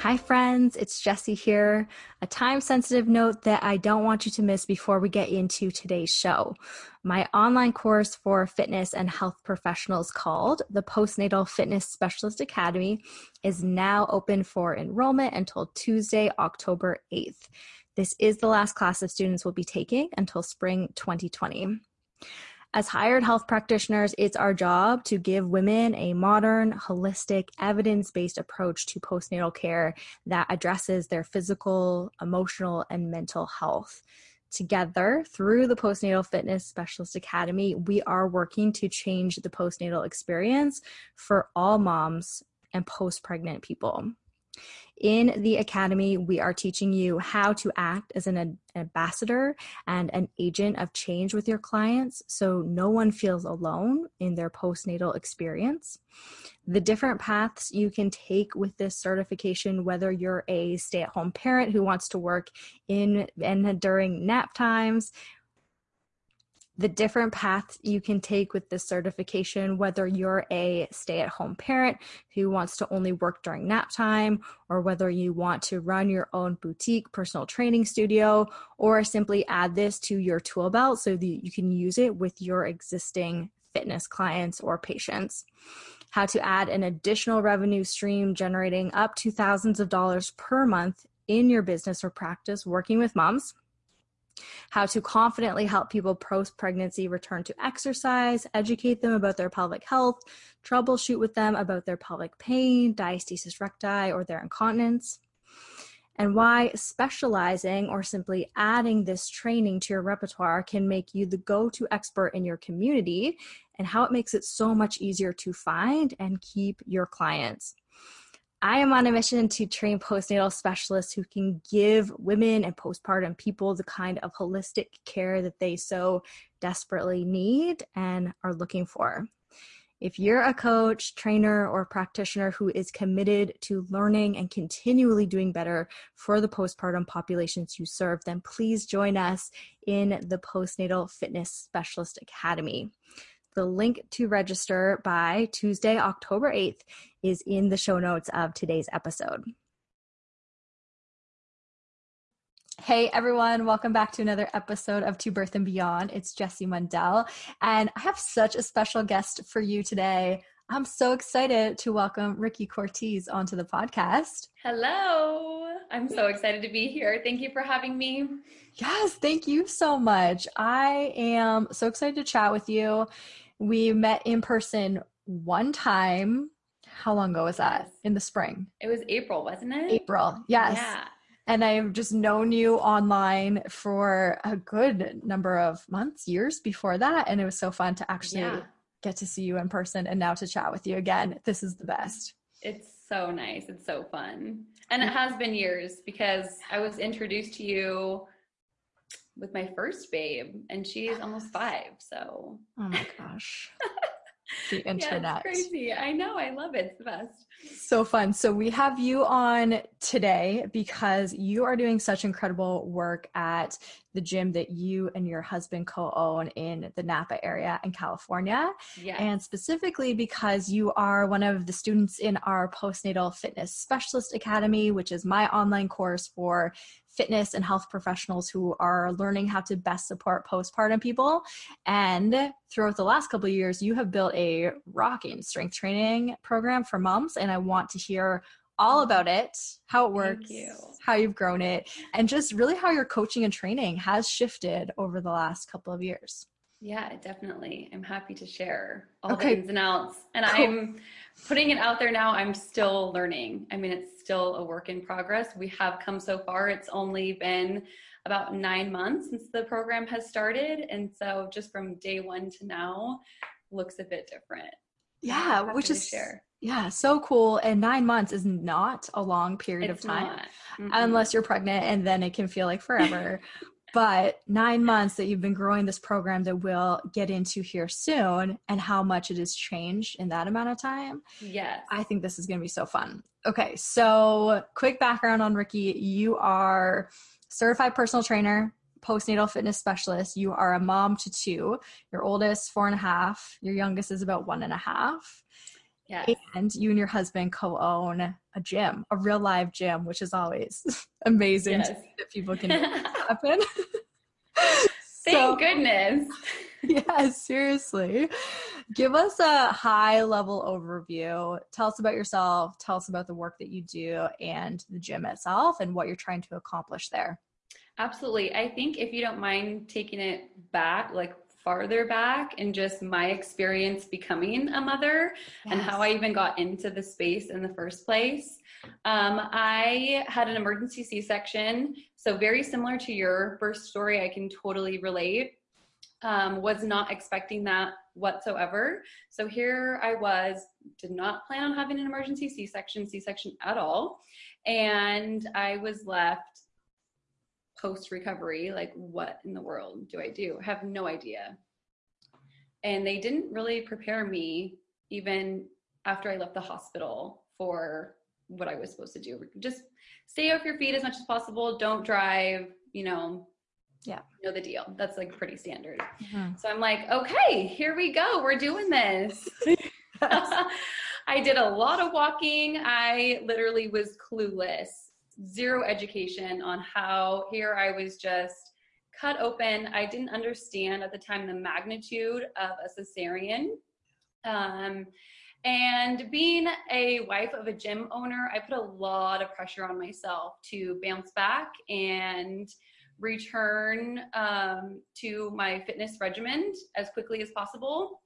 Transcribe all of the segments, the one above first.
Hi, friends. It's Jessie here. A time sensitive note that I don't want you to miss before we get into today's show. My online course for fitness and health professionals called the Postnatal Fitness Specialist Academy is now open for enrollment until Tuesday, October 8th. This is the last class that students will be taking until spring 2020. As hired health practitioners, it's our job to give women a modern, holistic, evidence based approach to postnatal care that addresses their physical, emotional, and mental health. Together, through the Postnatal Fitness Specialist Academy, we are working to change the postnatal experience for all moms and post pregnant people. In the academy, we are teaching you how to act as an ambassador and an agent of change with your clients so no one feels alone in their postnatal experience. The different paths you can take with this certification, whether you're a stay at home parent who wants to work in and during nap times, the different paths you can take with this certification, whether you're a stay at home parent who wants to only work during nap time, or whether you want to run your own boutique personal training studio, or simply add this to your tool belt so that you can use it with your existing fitness clients or patients. How to add an additional revenue stream generating up to thousands of dollars per month in your business or practice working with moms how to confidently help people post pregnancy return to exercise, educate them about their pelvic health, troubleshoot with them about their pelvic pain, diastasis recti, or their incontinence, and why specializing or simply adding this training to your repertoire can make you the go to expert in your community, and how it makes it so much easier to find and keep your clients. I am on a mission to train postnatal specialists who can give women and postpartum people the kind of holistic care that they so desperately need and are looking for. If you're a coach, trainer, or practitioner who is committed to learning and continually doing better for the postpartum populations you serve, then please join us in the Postnatal Fitness Specialist Academy. The link to register by Tuesday, October 8th is in the show notes of today's episode. Hey everyone, welcome back to another episode of To Birth and Beyond. It's Jessie Mundell, and I have such a special guest for you today. I'm so excited to welcome Ricky Cortez onto the podcast. Hello. I'm so excited to be here. Thank you for having me. Yes, thank you so much. I am so excited to chat with you. We met in person one time. How long ago was that? In the spring. It was April, wasn't it? April. Yes. Yeah. And I've just known you online for a good number of months, years before that. And it was so fun to actually yeah. Get to see you in person and now to chat with you again. This is the best. It's so nice. It's so fun. And it has been years because I was introduced to you with my first babe and she's almost five. So, oh my gosh. the internet. Yeah, crazy. I know. I love it. It's the best. So fun. So we have you on today because you are doing such incredible work at the gym that you and your husband co-own in the Napa area in California. Yeah. And specifically because you are one of the students in our postnatal fitness specialist academy, which is my online course for fitness and health professionals who are learning how to best support postpartum people. And throughout the last couple of years, you have built a rocking strength training program for moms. And I want to hear all about it, how it works, you. how you've grown it, and just really how your coaching and training has shifted over the last couple of years. Yeah, definitely. I'm happy to share all Okay. the ins and outs. And Cool. I'm putting it out there now. I'm still learning. I mean, it's still a work in progress. We have come so far. It's only been about nine months since the program has started. And so just from day one to now looks a bit different. Yeah, Happy which is share. yeah, so cool. And nine months is not a long period It's of time. Mm-mm. unless you're pregnant and then it can feel like forever. but nine months that you've been growing this program that we'll get into here soon and how much it has changed in that amount of time. yes. I think this is going to be so fun. Okay, so quick background on Ricky. You are certified personal trainer, postnatal fitness specialist. You are a mom to two. Your oldest, four and a half. Your youngest is about one and a half yes. and you and your husband co-own a gym, a real live gym, which is always amazing to Yes. see that people can happen. Thank So- goodness. yeah, seriously. Give us a high level overview. Tell us about yourself, tell us about the work that you do and the gym itself and what you're trying to accomplish there. Absolutely. I think if you don't mind taking it back, like farther back, and just my experience becoming a mother and how I even got into the space in the first place. Um, I had an emergency C section. So, very similar to your first story, I can totally relate. Um, was not expecting that whatsoever. So, here I was, did not plan on having an emergency C section, C section at all. And I was left post recovery like what in the world do i do? I have no idea. And they didn't really prepare me even after i left the hospital for what i was supposed to do. Just stay off your feet as much as possible. Don't drive you know. Yeah. you know the deal. That's like pretty standard. Mhm. so i'm like okay here we go. We're doing this. I did a lot of walking. I literally was clueless, zero education on how here I was just cut open. I didn't understand at the time the magnitude of a cesarean. Um, and being a wife of a gym owner, I put a lot of pressure on myself to bounce back and return um, to my fitness regimen as quickly as possible.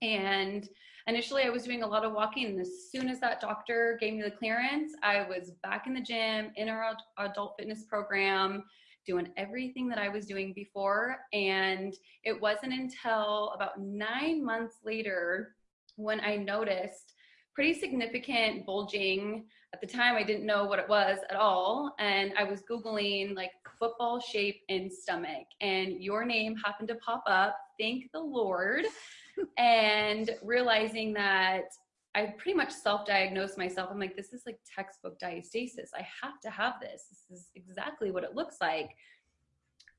And initially I was doing a lot of walking and as soon as that doctor gave me the clearance, I was back in the gym in our adult fitness program doing everything that I was doing before and it wasn't until about 9 months later when I noticed pretty significant bulging. At the time I didn't know what it was at all and I was googling like football shape in stomach and your name happened to pop up thank the lord and realizing that I pretty much self-diagnosed myself. I'm like, this is like textbook diastasis. I have to have this. This is exactly what it looks like.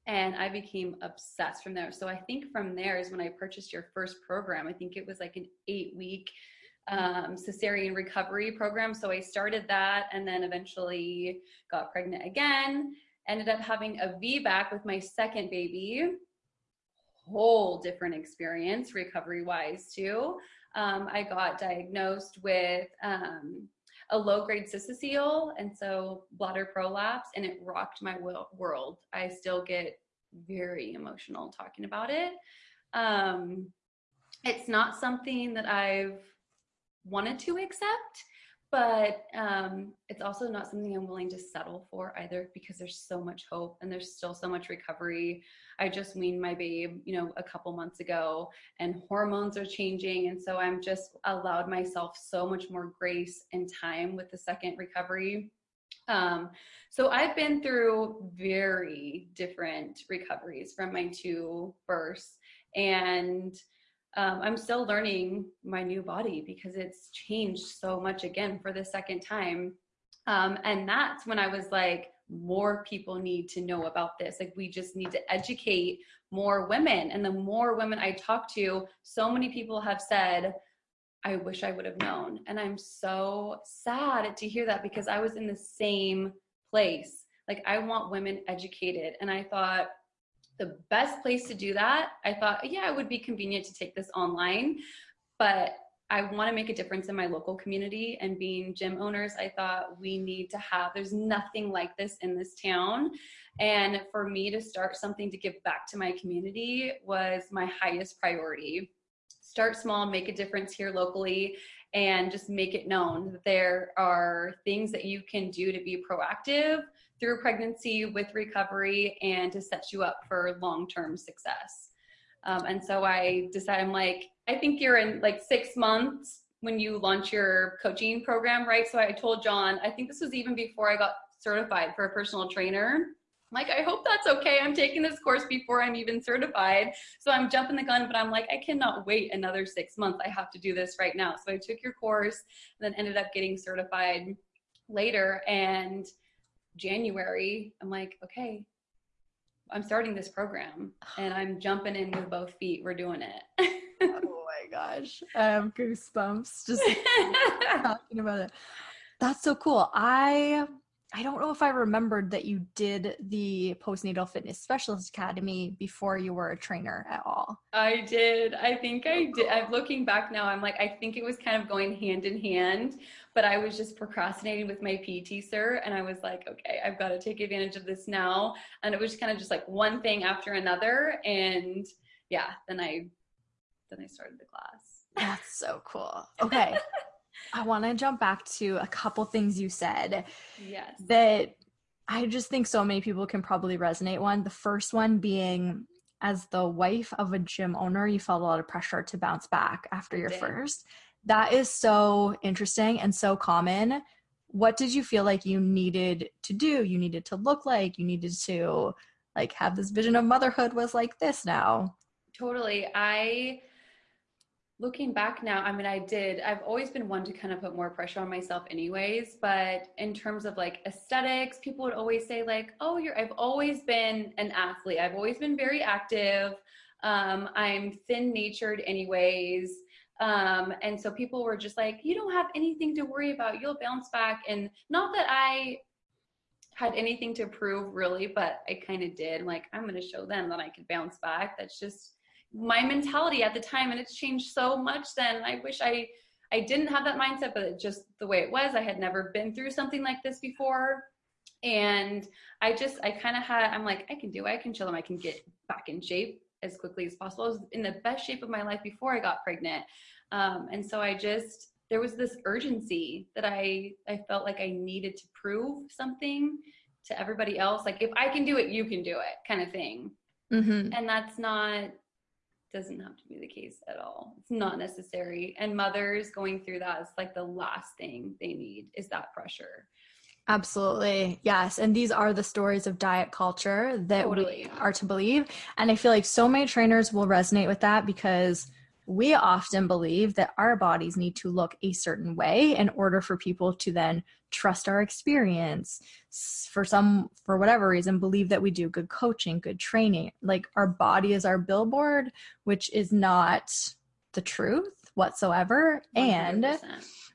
And I became obsessed from there. So I think from there is when I purchased your first program. I think it was like an eight-week um, cesarean recovery program. So I started that, and then eventually got pregnant again. Ended up having a VBAC with my second baby whole different experience recovery wise too. Um, I got diagnosed with um, a low grade cystocele and so bladder prolapse, and it rocked my world. I still get very emotional talking about it. Um, it's not something that I've wanted to accept, but um, it's also not something I'm willing to settle for either because there's so much hope and there's still so much recovery. I just weaned my babe, you know, a couple months ago, and hormones are changing, and so I'm just allowed myself so much more grace and time with the second recovery. Um, so I've been through very different recoveries from my two births, and um, I'm still learning my new body because it's changed so much again for the second time. Um, and that's when I was like, more people need to know about this. Like, we just need to educate more women. And the more women I talk to, so many people have said, I wish I would have known. And I'm so sad to hear that because I was in the same place. Like, I want women educated. And I thought, the best place to do that, I thought, yeah, it would be convenient to take this online. But I want to make a difference in my local community and being gym owners, I thought we need to have, there's nothing like this in this town. And for me to start something to give back to my community was my highest priority. Start small, make a difference here locally, and just make it known that there are things that you can do to be proactive through pregnancy with recovery and to set you up for long term success. Um, and so I decided, I'm like, I think you're in like six months when you launch your coaching program, right? So I told John, I think this was even before I got certified for a personal trainer. I'm like, I hope that's okay. I'm taking this course before I'm even certified. So I'm jumping the gun, but I'm like, I cannot wait another six months. I have to do this right now. So I took your course, and then ended up getting certified later. And January, I'm like, okay, I'm starting this program and I'm jumping in with both feet. We're doing it. oh my gosh. I have goosebumps just talking about it. That's so cool. I I don't know if I remembered that you did the postnatal fitness specialist academy before you were a trainer at all. I did. I think oh, I did. I'm looking back now. I'm like, I think it was kind of going hand in hand, but I was just procrastinating with my PT sir. And I was like, okay, I've got to take advantage of this now. And it was kind of just like one thing after another. And yeah, then I, then I started the class. That's so cool. Okay. I want to jump back to a couple things you said. Yes. That I just think so many people can probably resonate one. The first one being as the wife of a gym owner, you felt a lot of pressure to bounce back after your first. That is so interesting and so common. What did you feel like you needed to do? You needed to look like, you needed to like have this vision of motherhood was like this now. Totally. I looking back now, I mean, I did, I've always been one to kind of put more pressure on myself anyways, but in terms of like aesthetics, people would always say like, oh, you're, I've always been an athlete. I've always been very active. Um, I'm thin natured anyways. Um, and so people were just like, you don't have anything to worry about. You'll bounce back. And not that I had anything to prove really, but I kind of did. Like, I'm going to show them that I could bounce back. That's just my mentality at the time and it's changed so much then. I wish i i didn't have that mindset but it just the way it was i had never been through something like this before. And i just i kind of had i'm like i can do it. I can chill. Them i can get back in shape as quickly as possible. I was in the best shape of my life before i got pregnant. Um, and so i just there was this urgency that i i felt like i needed to prove something to everybody else. Like if i can do it you can do it kind of thing. Mm-hmm. and that's not doesn't have to be the case at all. It's not necessary. And mothers going through that is like the last thing they need is that pressure. Absolutely. Yes. And these are the stories of diet culture that totally. we are to believe. And I feel like so many trainers will resonate with that because we often believe that our bodies need to look a certain way in order for people to then trust our experience. For some for whatever reason believe that we do good coaching good training. Like our body is our billboard which is not the truth whatsoever. 100%. and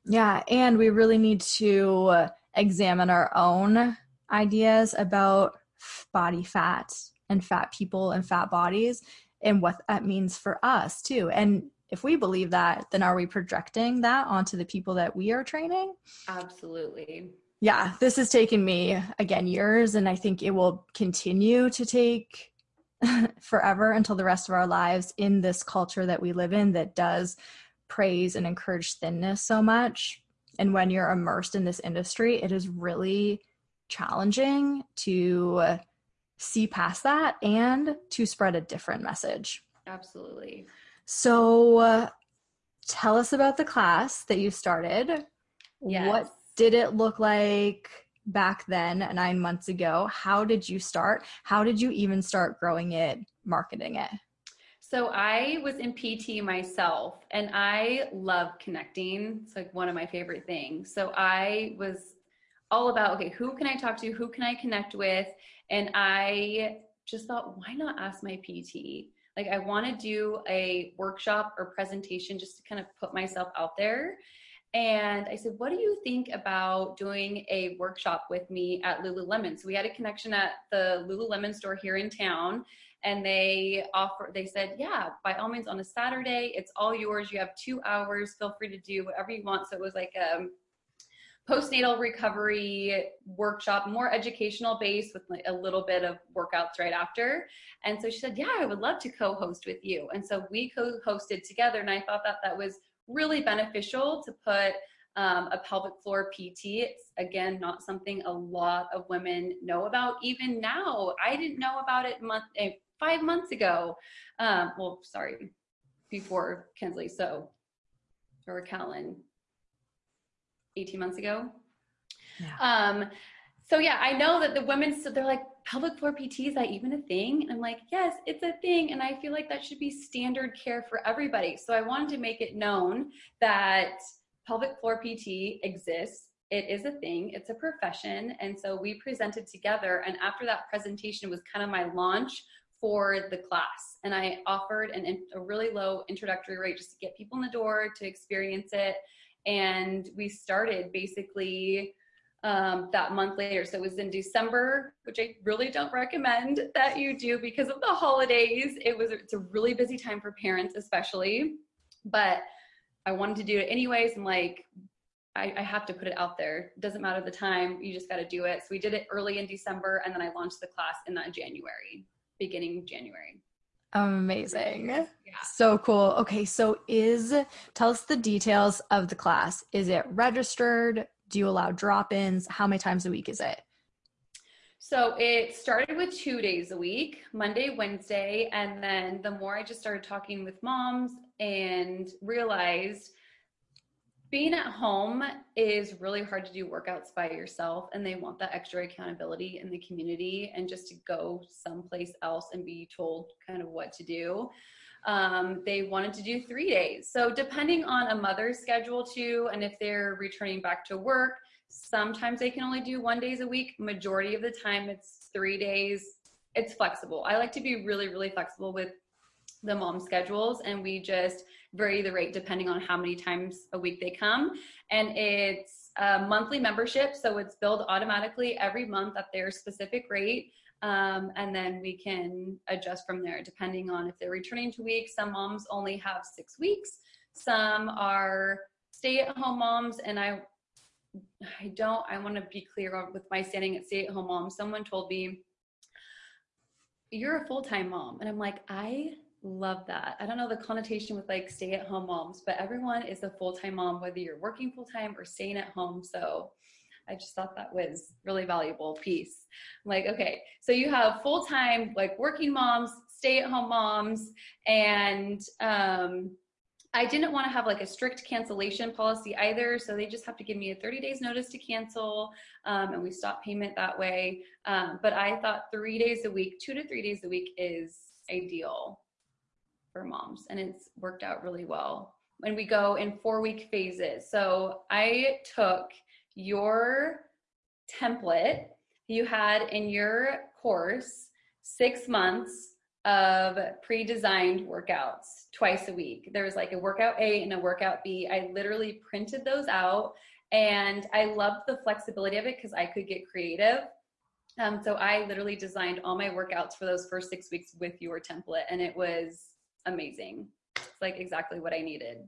yeah and we really need to examine our own ideas about body fat and fat people and fat bodies and what that means for us too. And if we believe that, then are we projecting that onto the people that we are training? Absolutely. Yeah, this has taken me again years, and I think it will continue to take forever until the rest of our lives in this culture that we live in that does praise and encourage thinness so much. And when you're immersed in this industry, it is really challenging to see past that and to spread a different message. Absolutely. So, uh, tell us about the class that you started. Yes. What did it look like back then, nine months ago? How did you start? How did you even start growing it, marketing it? So I was in PT myself and I love connecting. It's like one of my favorite things. So I was all about, okay, who can I talk to? Who can I connect with? And I just thought, why not ask my PT? Like, I want to do a workshop or presentation just to kind of put myself out there. And I said, What do you think about doing a workshop with me at Lululemon? So we had a connection at the Lululemon store here in town. And they offer, they said, Yeah, by all means, on a Saturday, it's all yours. You have two hours. Feel free to do whatever you want. So it was like a postnatal recovery workshop, more educational based with a little bit of workouts right after. And so she said, Yeah, I would love to co host with you. And so we co hosted together. And I thought that that was really beneficial to put um, a pelvic floor PT. It's again not something a lot of women know about. Even now, I didn't know about it month eh, five months ago. Um, well, sorry, before Kinsley. So, or Callan, eighteen months ago. Yeah. Um, so yeah, I know that the women, so they're like, pelvic floor PT, is that even a thing? And I'm like, yes, it's a thing. And I feel like that should be standard care for everybody. So I wanted to make it known that pelvic floor PT exists. It is a thing, it's a profession. And so we presented together. And after that presentation was kind of my launch for the class. And I offered an, a really low introductory rate just to get people in the door to experience it. And we started basically um, that month later. So it was in December, which I really don't recommend that you do because of the holidays. It was it's a really busy time for parents, especially. But I wanted to do it anyways. And like, I, I have to put it out there. It doesn't matter the time. You just got to do it. So we did it early in December, and then I launched the class in that January, beginning January. Amazing. Yeah. So cool. Okay, so is tell us the details of the class. Is it registered? Do you allow drop ins? How many times a week is it? So it started with two days a week, Monday, Wednesday. And then the more I just started talking with moms and realized being at home is really hard to do workouts by yourself and they want that extra accountability in the community and just to go someplace else and be told kind of what to do um, they wanted to do three days. So depending on a mother's schedule too, and if they're returning back to work, sometimes they can only do one days a week. Majority of the time it's three days. It's flexible. I like to be really, really flexible with the mom schedules and we just vary the rate depending on how many times a week they come. And it's a monthly membership, so it's billed automatically every month at their specific rate. Um, and then we can adjust from there depending on if they're returning to weeks. Some moms only have six weeks. Some are stay-at-home moms, and I, I don't. I want to be clear with my standing at stay-at-home mom. Someone told me, "You're a full-time mom," and I'm like, I love that. I don't know the connotation with like stay-at-home moms, but everyone is a full-time mom, whether you're working full-time or staying at home. So I just thought that was really valuable piece. I'm like, okay, so you have full time like working moms, stay at home moms, and um, I didn't want to have like a strict cancellation policy either. So they just have to give me a 30 days notice to cancel, um, and we stop payment that way. Um, but I thought three days a week, two to three days a week is ideal for moms, and it's worked out really well. And we go in four week phases. So I took your template you had in your course six months of pre-designed workouts twice a week. There was like a workout A and a workout B. I literally printed those out and I loved the flexibility of it because I could get creative. Um, so I literally designed all my workouts for those first six weeks with your template and it was amazing. It's like exactly what I needed.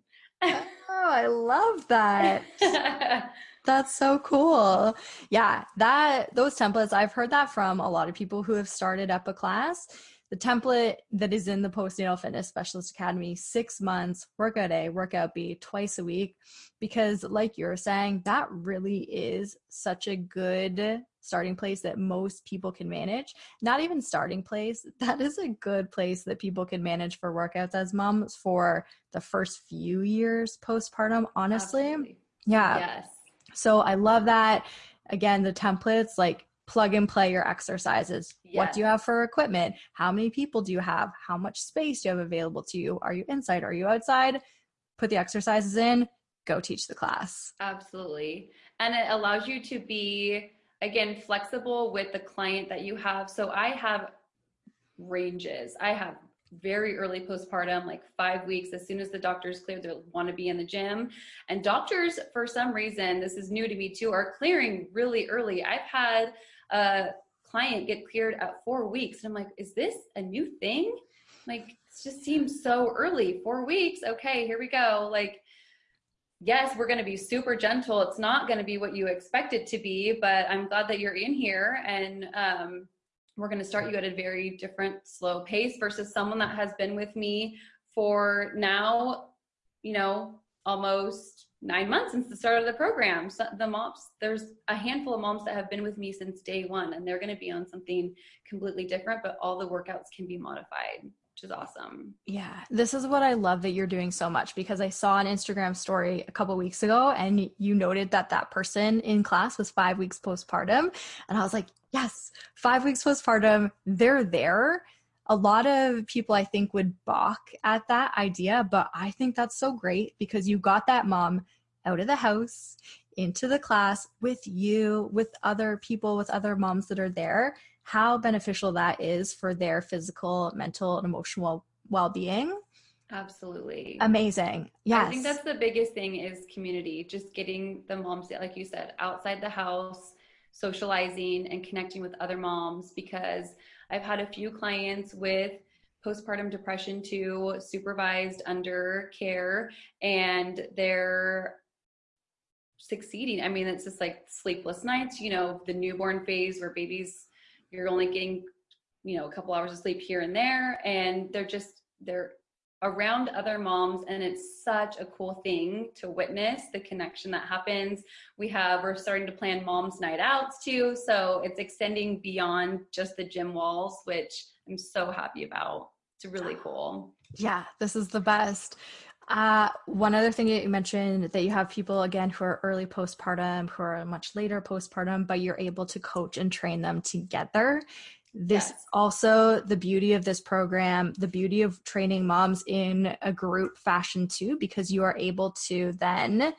oh, I love that. That's so cool. Yeah, that those templates, I've heard that from a lot of people who have started up a class. The template that is in the Postnatal Fitness Specialist Academy, six months, workout A, workout B, twice a week, because like you're saying, that really is such a good starting place that most people can manage. Not even starting place, that is a good place that people can manage for workouts as moms for the first few years postpartum, honestly. Absolutely. Yeah. Yes. So I love that. Again, the templates like plug and play your exercises. Yes. What do you have for equipment? How many people do you have? How much space do you have available to you? Are you inside? Are you outside? Put the exercises in, go teach the class. Absolutely. And it allows you to be, again, flexible with the client that you have. So I have ranges. I have very early postpartum, like five weeks. As soon as the doctor's cleared, they want to be in the gym. And doctors, for some reason, this is new to me too, are clearing really early. I've had a client get cleared at four weeks. And I'm like, is this a new thing? Like, it just seems so early. Four weeks. Okay, here we go. Like, yes, we're going to be super gentle. It's not going to be what you expect it to be, but I'm glad that you're in here and um, we're going to start you at a very different slow pace versus someone that has been with me for now, you know, almost nine months since the start of the program. So the moms, there's a handful of moms that have been with me since day one, and they're going to be on something completely different, but all the workouts can be modified which is awesome. Yeah, this is what I love that you're doing so much because I saw an Instagram story a couple weeks ago and you noted that that person in class was 5 weeks postpartum and I was like, "Yes, 5 weeks postpartum, they're there." A lot of people I think would balk at that idea, but I think that's so great because you got that mom out of the house into the class with you, with other people, with other moms that are there how beneficial that is for their physical, mental, and emotional well being. Absolutely. Amazing. Yes. I think that's the biggest thing is community, just getting the moms, like you said, outside the house, socializing and connecting with other moms because I've had a few clients with postpartum depression too, supervised under care, and they're succeeding. I mean, it's just like sleepless nights, you know, the newborn phase where babies you're only getting you know a couple hours of sleep here and there and they're just they're around other moms and it's such a cool thing to witness the connection that happens. We have we're starting to plan moms night outs too so it's extending beyond just the gym walls which i'm so happy about. It's really cool. Yeah this is the best. Uh, one other thing that you mentioned that you have people again who are early postpartum, who are much later postpartum, but you're able to coach and train them together. This yes. also the beauty of this program, the beauty of training moms in a group fashion too, because you are able to then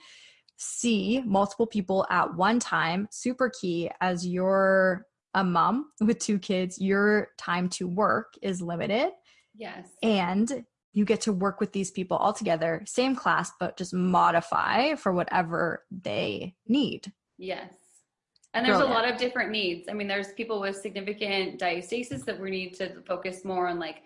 see multiple people at one time. Super key as you're a mom with two kids, your time to work is limited. Yes. And you get to work with these people all together, same class, but just modify for whatever they need. Yes. And there's Brilliant. a lot of different needs. I mean, there's people with significant diastasis that we need to focus more on like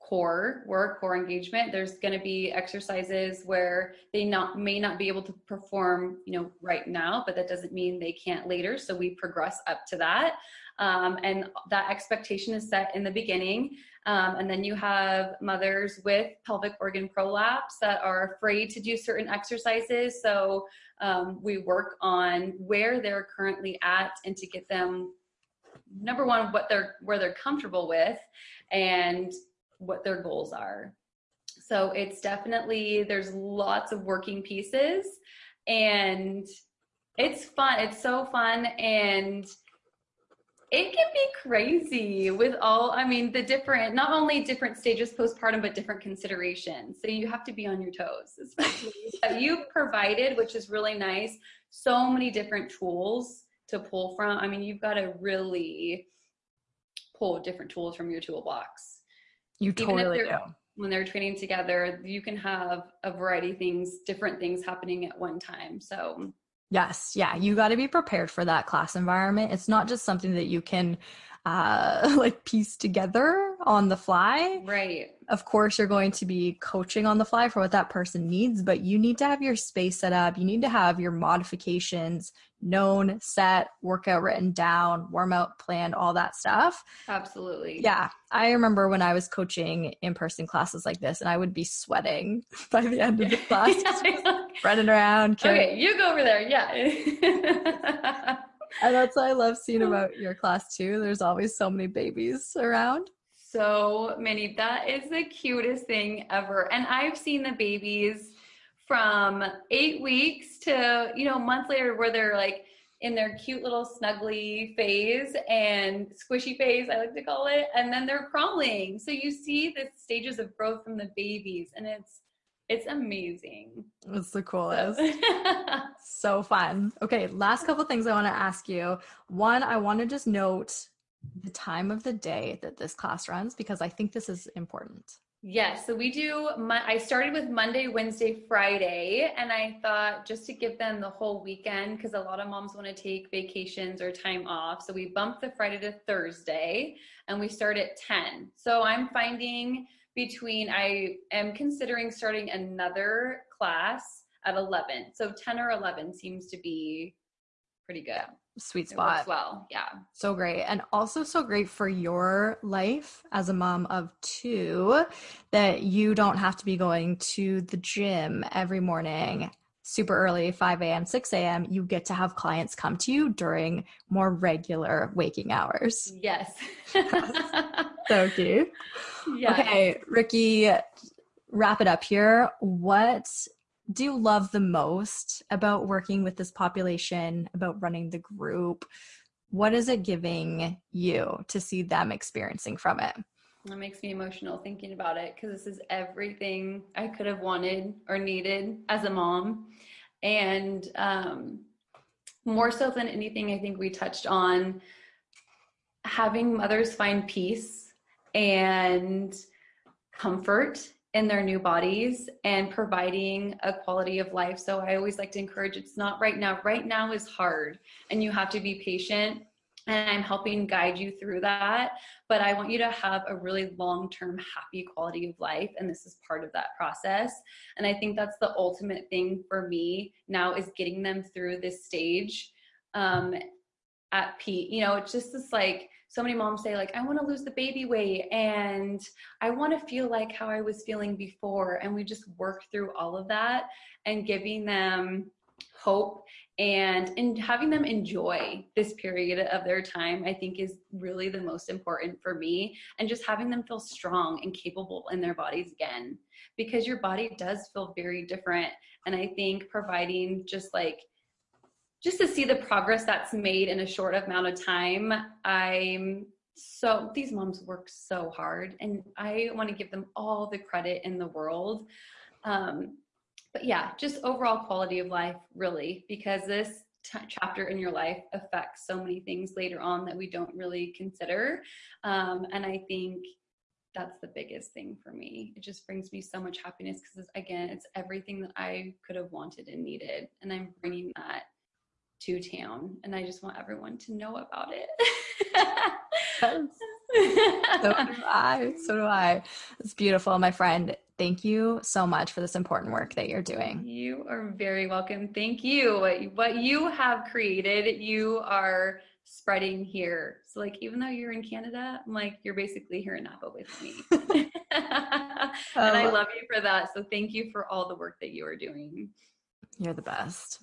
core work, core engagement. There's going to be exercises where they not may not be able to perform, you know, right now, but that doesn't mean they can't later. So we progress up to that. Um, and that expectation is set in the beginning. Um, and then you have mothers with pelvic organ prolapse that are afraid to do certain exercises. So um, we work on where they're currently at and to get them number one what they're where they're comfortable with and what their goals are. So it's definitely there's lots of working pieces and it's fun. It's so fun and it can be crazy with all i mean the different not only different stages postpartum but different considerations. So you have to be on your toes especially you've provided which is really nice. So many different tools to pull from. I mean you've got to really pull different tools from your toolbox. You totally do. when they're training together you can have a variety of things different things happening at one time. So Yes, yeah, you got to be prepared for that class environment. It's not just something that you can uh like piece together on the fly. Right. Of course, you're going to be coaching on the fly for what that person needs, but you need to have your space set up. You need to have your modifications known, set, workout written down, warm out planned, all that stuff. Absolutely. Yeah. I remember when I was coaching in person classes like this, and I would be sweating by the end of the class, running around. Carrying. Okay, you go over there. Yeah. and that's what I love seeing about your class too. There's always so many babies around. So many. That is the cutest thing ever. And I've seen the babies from eight weeks to, you know, a month later where they're like in their cute little snuggly phase and squishy phase, I like to call it. And then they're crawling. So you see the stages of growth from the babies and it's it's amazing. It's the coolest. So. fun. Okay, last couple things I want to ask you. One, I want to just note the time of the day that this class runs because I think this is important. Yes, so we do. My, I started with Monday, Wednesday, Friday, and I thought just to give them the whole weekend because a lot of moms want to take vacations or time off. So we bumped the Friday to Thursday, and we start at ten. So I'm finding between I am considering starting another class at eleven. So ten or eleven seems to be pretty good. Yeah sweet spot. well, yeah. So great. And also so great for your life as a mom of two that you don't have to be going to the gym every morning super early 5 a.m 6 a.m you get to have clients come to you during more regular waking hours. Yes. So cute. Okay ricky wrap it up here. What do you love the most about working with this population, about running the group? What is it giving you to see them experiencing from it? It makes me emotional thinking about it because this is everything I could have wanted or needed as a mom. And um, more so than anything, I think we touched on having mothers find peace and comfort in their new bodies and providing a quality of life. So I always like to encourage it's not right now. Right now is hard and you have to be patient. And I'm helping guide you through that. But I want you to have a really long term, happy quality of life. And this is part of that process. And I think that's the ultimate thing for me now is getting them through this stage um, at peak. You know, it's just this like, so many moms say like i want to lose the baby weight and i want to feel like how i was feeling before and we just work through all of that and giving them hope and in having them enjoy this period of their time i think is really the most important for me. And just having them feel strong and capable in their bodies again. Because your body does feel very different. And i think providing just like just to see the progress that's made in a short amount of time i'm so these moms work so hard. And i want to give them all the credit in the world. Um, but yeah just overall quality of life really because this chapter in your life affects so many things later on that we don't really consider um, and i think that's the biggest thing for me it just brings me so much happiness because again it's everything that i could have wanted and needed and i'm bringing that to town and I just want everyone to know about it. so do I. So do I. It's beautiful, my friend. Thank you so much for this important work that you're doing. You are very welcome. Thank you. What you have created, you are spreading here. So like even though you're in Canada, I'm like you're basically here in Napa with me. Oh. and I oh. love you for that. So thank you for all the work that you are doing. You're the best.